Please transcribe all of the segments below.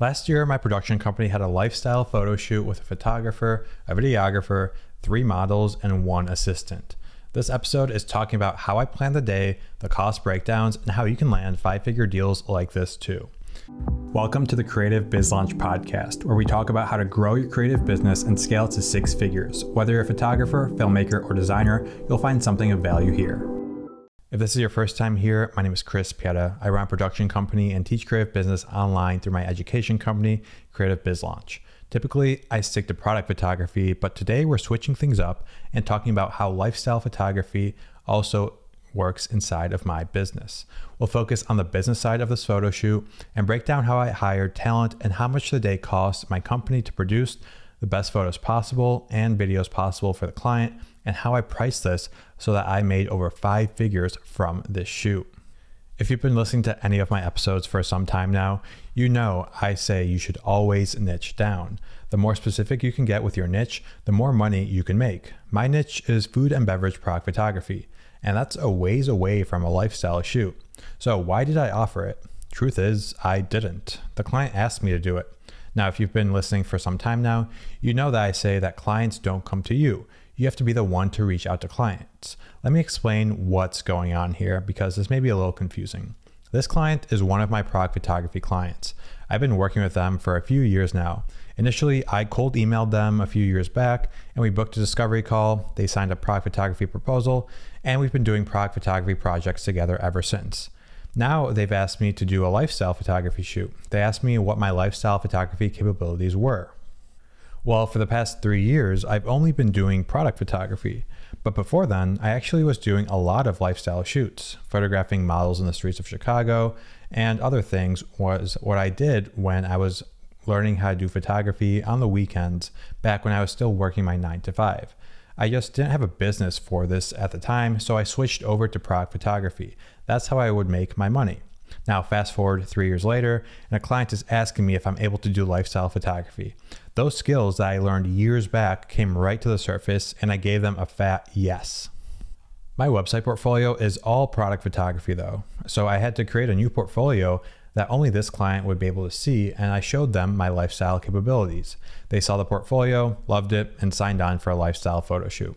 Last year, my production company had a lifestyle photo shoot with a photographer, a videographer, three models, and one assistant. This episode is talking about how I plan the day, the cost breakdowns, and how you can land five figure deals like this too. Welcome to the Creative Biz Launch Podcast, where we talk about how to grow your creative business and scale to six figures. Whether you're a photographer, filmmaker, or designer, you'll find something of value here. If this is your first time here, my name is Chris Pieta. I run a production company and teach creative business online through my education company, Creative Biz Launch. Typically, I stick to product photography, but today we're switching things up and talking about how lifestyle photography also works inside of my business. We'll focus on the business side of this photo shoot and break down how I hired talent and how much the day costs my company to produce the best photos possible and videos possible for the client, and how I priced this so that I made over five figures from this shoot. If you've been listening to any of my episodes for some time now, you know I say you should always niche down. The more specific you can get with your niche, the more money you can make. My niche is food and beverage product photography, and that's a ways away from a lifestyle shoot. So, why did I offer it? Truth is, I didn't. The client asked me to do it. Now, if you've been listening for some time now, you know that I say that clients don't come to you you have to be the one to reach out to clients. Let me explain what's going on here because this may be a little confusing. This client is one of my product photography clients. I've been working with them for a few years now. Initially, I cold emailed them a few years back and we booked a discovery call. They signed a product photography proposal, and we've been doing product photography projects together ever since. Now they've asked me to do a lifestyle photography shoot. They asked me what my lifestyle photography capabilities were. Well, for the past three years, I've only been doing product photography. But before then, I actually was doing a lot of lifestyle shoots, photographing models in the streets of Chicago, and other things was what I did when I was learning how to do photography on the weekends back when I was still working my nine to five. I just didn't have a business for this at the time, so I switched over to product photography. That's how I would make my money. Now, fast forward three years later, and a client is asking me if I'm able to do lifestyle photography. Those skills that I learned years back came right to the surface, and I gave them a fat yes. My website portfolio is all product photography, though, so I had to create a new portfolio that only this client would be able to see, and I showed them my lifestyle capabilities. They saw the portfolio, loved it, and signed on for a lifestyle photo shoot.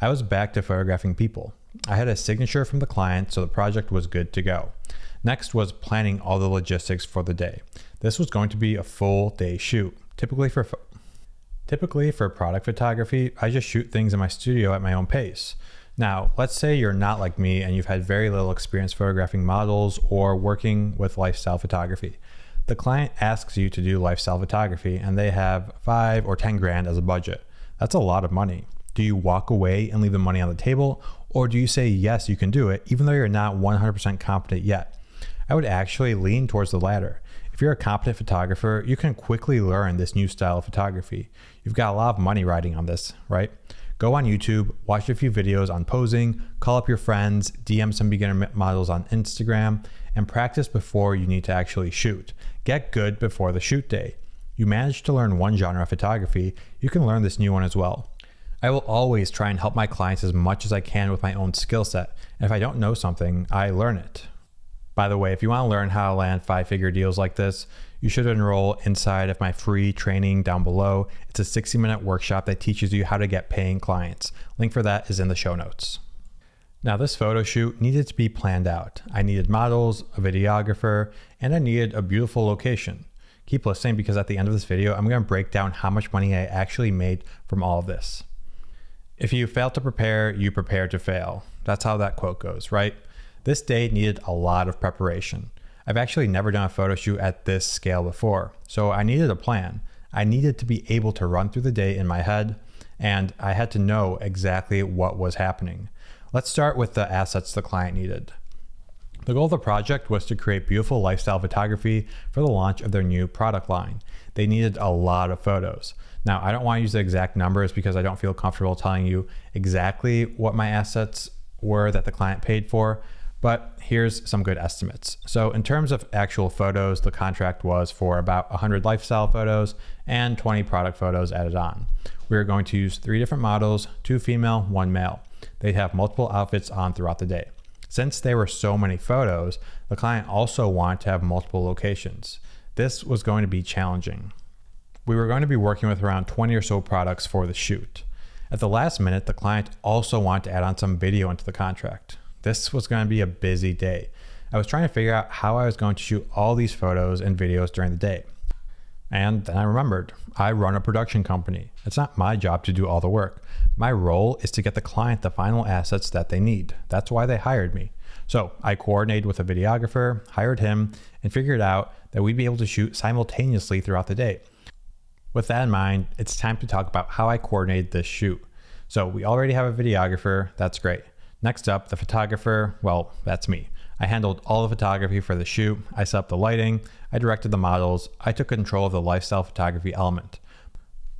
I was back to photographing people. I had a signature from the client, so the project was good to go. Next was planning all the logistics for the day. This was going to be a full day shoot. Typically for typically for product photography, I just shoot things in my studio at my own pace. Now, let's say you're not like me and you've had very little experience photographing models or working with lifestyle photography. The client asks you to do lifestyle photography and they have 5 or 10 grand as a budget. That's a lot of money. Do you walk away and leave the money on the table or do you say yes, you can do it even though you're not 100% confident yet? I would actually lean towards the latter. If you're a competent photographer, you can quickly learn this new style of photography. You've got a lot of money riding on this, right? Go on YouTube, watch a few videos on posing, call up your friends, DM some beginner models on Instagram, and practice before you need to actually shoot. Get good before the shoot day. You manage to learn one genre of photography, you can learn this new one as well. I will always try and help my clients as much as I can with my own skill set. And if I don't know something, I learn it. By the way, if you want to learn how to land five figure deals like this, you should enroll inside of my free training down below. It's a 60 minute workshop that teaches you how to get paying clients. Link for that is in the show notes. Now, this photo shoot needed to be planned out. I needed models, a videographer, and I needed a beautiful location. Keep listening because at the end of this video, I'm going to break down how much money I actually made from all of this. If you fail to prepare, you prepare to fail. That's how that quote goes, right? This day needed a lot of preparation. I've actually never done a photo shoot at this scale before, so I needed a plan. I needed to be able to run through the day in my head, and I had to know exactly what was happening. Let's start with the assets the client needed. The goal of the project was to create beautiful lifestyle photography for the launch of their new product line. They needed a lot of photos. Now, I don't want to use the exact numbers because I don't feel comfortable telling you exactly what my assets were that the client paid for, but here's some good estimates. So, in terms of actual photos, the contract was for about 100 lifestyle photos and 20 product photos added on. We are going to use three different models two female, one male. They have multiple outfits on throughout the day. Since there were so many photos, the client also wanted to have multiple locations. this was going to be challenging. We were going to be working with around 20 or so products for the shoot. At the last minute, the client also wanted to add on some video into the contract. This was going to be a busy day. I was trying to figure out how I was going to shoot all these photos and videos during the day. And then I remembered I run a production company. It's not my job to do all the work. My role is to get the client the final assets that they need. That's why they hired me. So I coordinated with a videographer, hired him, and figured out that we'd be able to shoot simultaneously throughout the day. With that in mind, it's time to talk about how I coordinated this shoot. So we already have a videographer, that's great. Next up, the photographer, well, that's me. I handled all the photography for the shoot. I set up the lighting. I directed the models. I took control of the lifestyle photography element.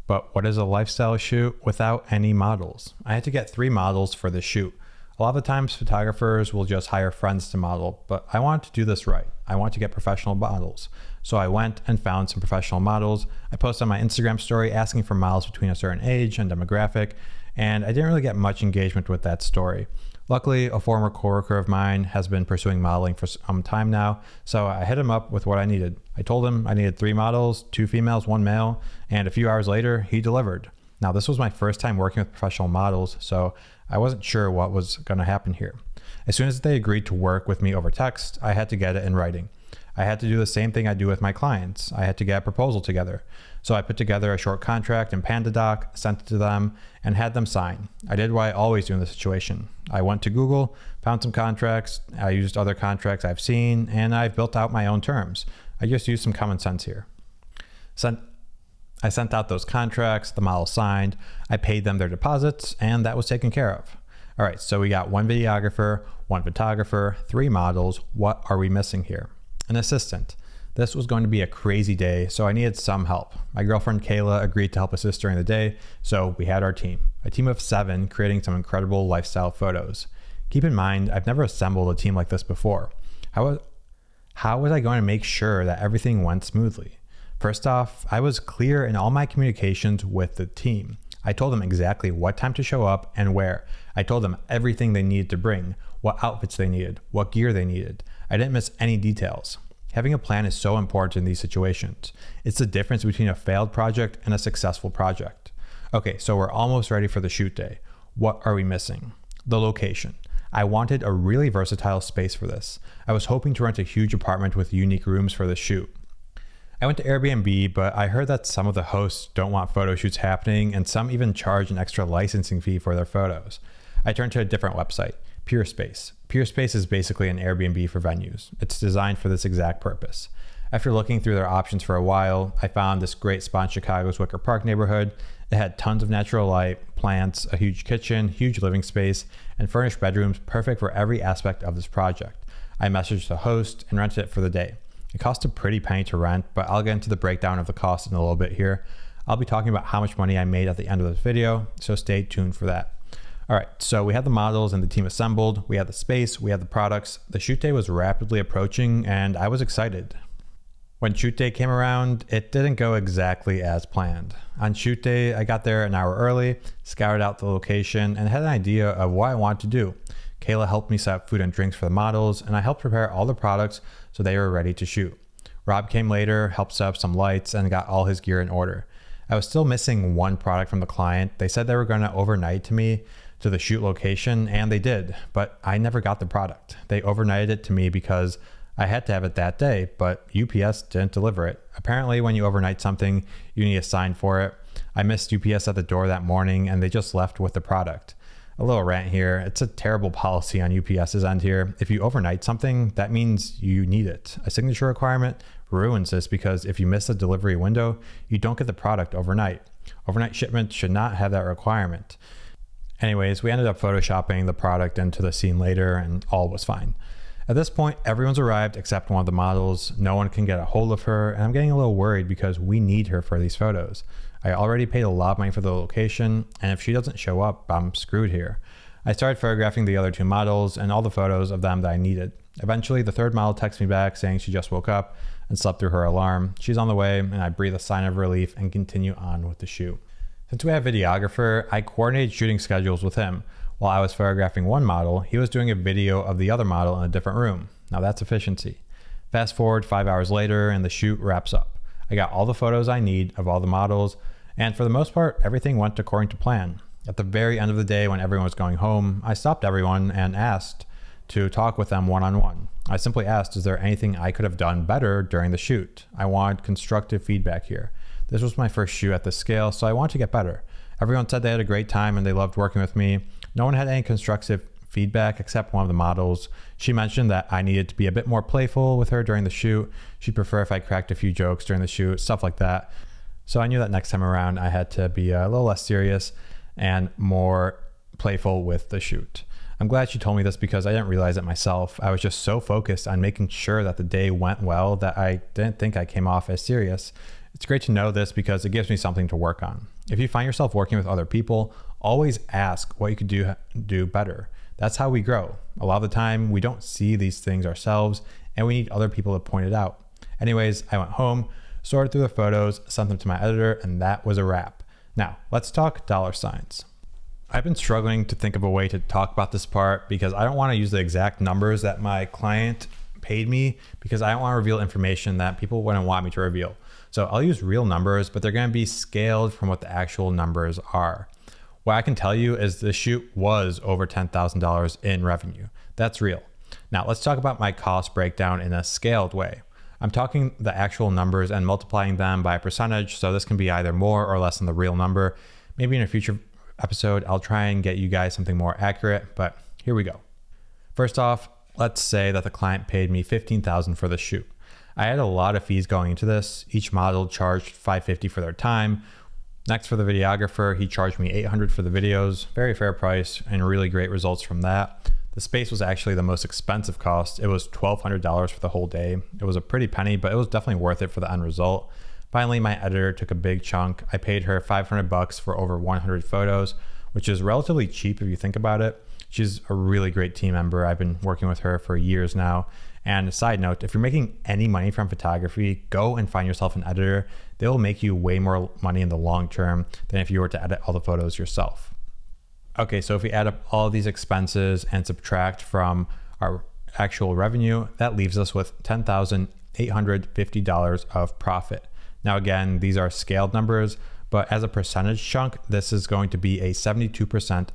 But what is a lifestyle shoot without any models? I had to get three models for the shoot. A lot of the times, photographers will just hire friends to model, but I want to do this right. I want to get professional models. So I went and found some professional models. I posted on my Instagram story asking for models between a certain age and demographic, and I didn't really get much engagement with that story. Luckily, a former coworker of mine has been pursuing modeling for some time now, so I hit him up with what I needed. I told him I needed three models, two females, one male, and a few hours later, he delivered. Now, this was my first time working with professional models, so I wasn't sure what was going to happen here. As soon as they agreed to work with me over text, I had to get it in writing. I had to do the same thing I do with my clients. I had to get a proposal together. So I put together a short contract in PandaDoc, sent it to them, and had them sign. I did what I always do in this situation. I went to Google, found some contracts, I used other contracts I've seen, and I've built out my own terms. I just used some common sense here. Sent I sent out those contracts, the model signed, I paid them their deposits, and that was taken care of. All right, so we got one videographer, one photographer, three models. What are we missing here? An assistant. This was going to be a crazy day, so I needed some help. My girlfriend Kayla agreed to help assist during the day, so we had our team a team of seven creating some incredible lifestyle photos. Keep in mind, I've never assembled a team like this before. How, how was I going to make sure that everything went smoothly? First off, I was clear in all my communications with the team. I told them exactly what time to show up and where. I told them everything they needed to bring, what outfits they needed, what gear they needed. I didn't miss any details. Having a plan is so important in these situations. It's the difference between a failed project and a successful project. Okay, so we're almost ready for the shoot day. What are we missing? The location. I wanted a really versatile space for this. I was hoping to rent a huge apartment with unique rooms for the shoot. I went to Airbnb, but I heard that some of the hosts don't want photo shoots happening, and some even charge an extra licensing fee for their photos. I turned to a different website, Peerspace. Peerspace is basically an Airbnb for venues. It's designed for this exact purpose. After looking through their options for a while, I found this great spot in Chicago's Wicker Park neighborhood. It had tons of natural light, plants, a huge kitchen, huge living space, and furnished bedrooms perfect for every aspect of this project. I messaged the host and rented it for the day. It cost a pretty penny to rent, but I'll get into the breakdown of the cost in a little bit here. I'll be talking about how much money I made at the end of this video, so stay tuned for that. All right, so we had the models and the team assembled, we had the space, we had the products. The shoot day was rapidly approaching, and I was excited. When shoot day came around, it didn't go exactly as planned. On shoot day, I got there an hour early, scouted out the location, and had an idea of what I wanted to do. Kayla helped me set up food and drinks for the models, and I helped prepare all the products so they were ready to shoot. Rob came later, helped set up some lights, and got all his gear in order. I was still missing one product from the client. They said they were going to overnight to me, to the shoot location, and they did, but I never got the product. They overnighted it to me because I had to have it that day, but UPS didn't deliver it. Apparently, when you overnight something, you need a sign for it. I missed UPS at the door that morning and they just left with the product. A little rant here. It's a terrible policy on UPS's end here. If you overnight something, that means you need it. A signature requirement ruins this because if you miss a delivery window, you don't get the product overnight. Overnight shipments should not have that requirement. Anyways, we ended up photoshopping the product into the scene later and all was fine. At this point, everyone's arrived except one of the models. No one can get a hold of her, and I'm getting a little worried because we need her for these photos. I already paid a lot of money for the location, and if she doesn't show up, I'm screwed here. I started photographing the other two models and all the photos of them that I needed. Eventually, the third model texts me back saying she just woke up and slept through her alarm. She's on the way, and I breathe a sign of relief and continue on with the shoot. Since we have videographer, I coordinated shooting schedules with him. While I was photographing one model, he was doing a video of the other model in a different room. Now that's efficiency. Fast forward five hours later, and the shoot wraps up. I got all the photos I need of all the models, and for the most part, everything went according to plan. At the very end of the day, when everyone was going home, I stopped everyone and asked to talk with them one on one. I simply asked, Is there anything I could have done better during the shoot? I wanted constructive feedback here. This was my first shoot at this scale, so I wanted to get better. Everyone said they had a great time and they loved working with me. No one had any constructive feedback except one of the models. She mentioned that I needed to be a bit more playful with her during the shoot. She'd prefer if I cracked a few jokes during the shoot, stuff like that. So I knew that next time around I had to be a little less serious and more playful with the shoot. I'm glad she told me this because I didn't realize it myself. I was just so focused on making sure that the day went well that I didn't think I came off as serious. It's great to know this because it gives me something to work on. If you find yourself working with other people, always ask what you could do do better. That's how we grow. A lot of the time, we don't see these things ourselves and we need other people to point it out. Anyways, I went home, sorted through the photos, sent them to my editor, and that was a wrap. Now, let's talk dollar signs. I've been struggling to think of a way to talk about this part because I don't want to use the exact numbers that my client paid me because I don't want to reveal information that people wouldn't want me to reveal. So I'll use real numbers, but they're going to be scaled from what the actual numbers are. What I can tell you is the shoot was over $10,000 in revenue. That's real. Now let's talk about my cost breakdown in a scaled way. I'm talking the actual numbers and multiplying them by a percentage. So this can be either more or less than the real number. Maybe in a future episode, I'll try and get you guys something more accurate, but here we go. First off, let's say that the client paid me 15,000 for the shoot. I had a lot of fees going into this. Each model charged 550 for their time, Next for the videographer, he charged me 800 for the videos, very fair price and really great results from that. The space was actually the most expensive cost. It was $1,200 for the whole day. It was a pretty penny, but it was definitely worth it for the end result. Finally, my editor took a big chunk. I paid her 500 bucks for over 100 photos, which is relatively cheap if you think about it. She's a really great team member. I've been working with her for years now. And side note, if you're making any money from photography, go and find yourself an editor. They'll make you way more money in the long term than if you were to edit all the photos yourself. Okay, so if we add up all these expenses and subtract from our actual revenue, that leaves us with $10,850 of profit. Now, again, these are scaled numbers, but as a percentage chunk, this is going to be a 72%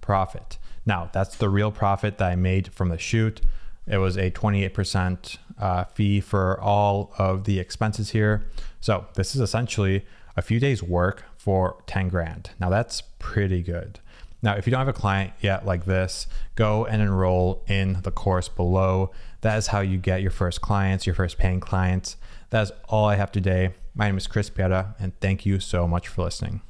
profit. Now, that's the real profit that I made from the shoot. It was a 28% uh, fee for all of the expenses here. So this is essentially a few days work for 10 grand. Now that's pretty good. Now, if you don't have a client yet like this, go and enroll in the course below. That is how you get your first clients, your first paying clients. That is all I have today. My name is Chris Pieta, and thank you so much for listening.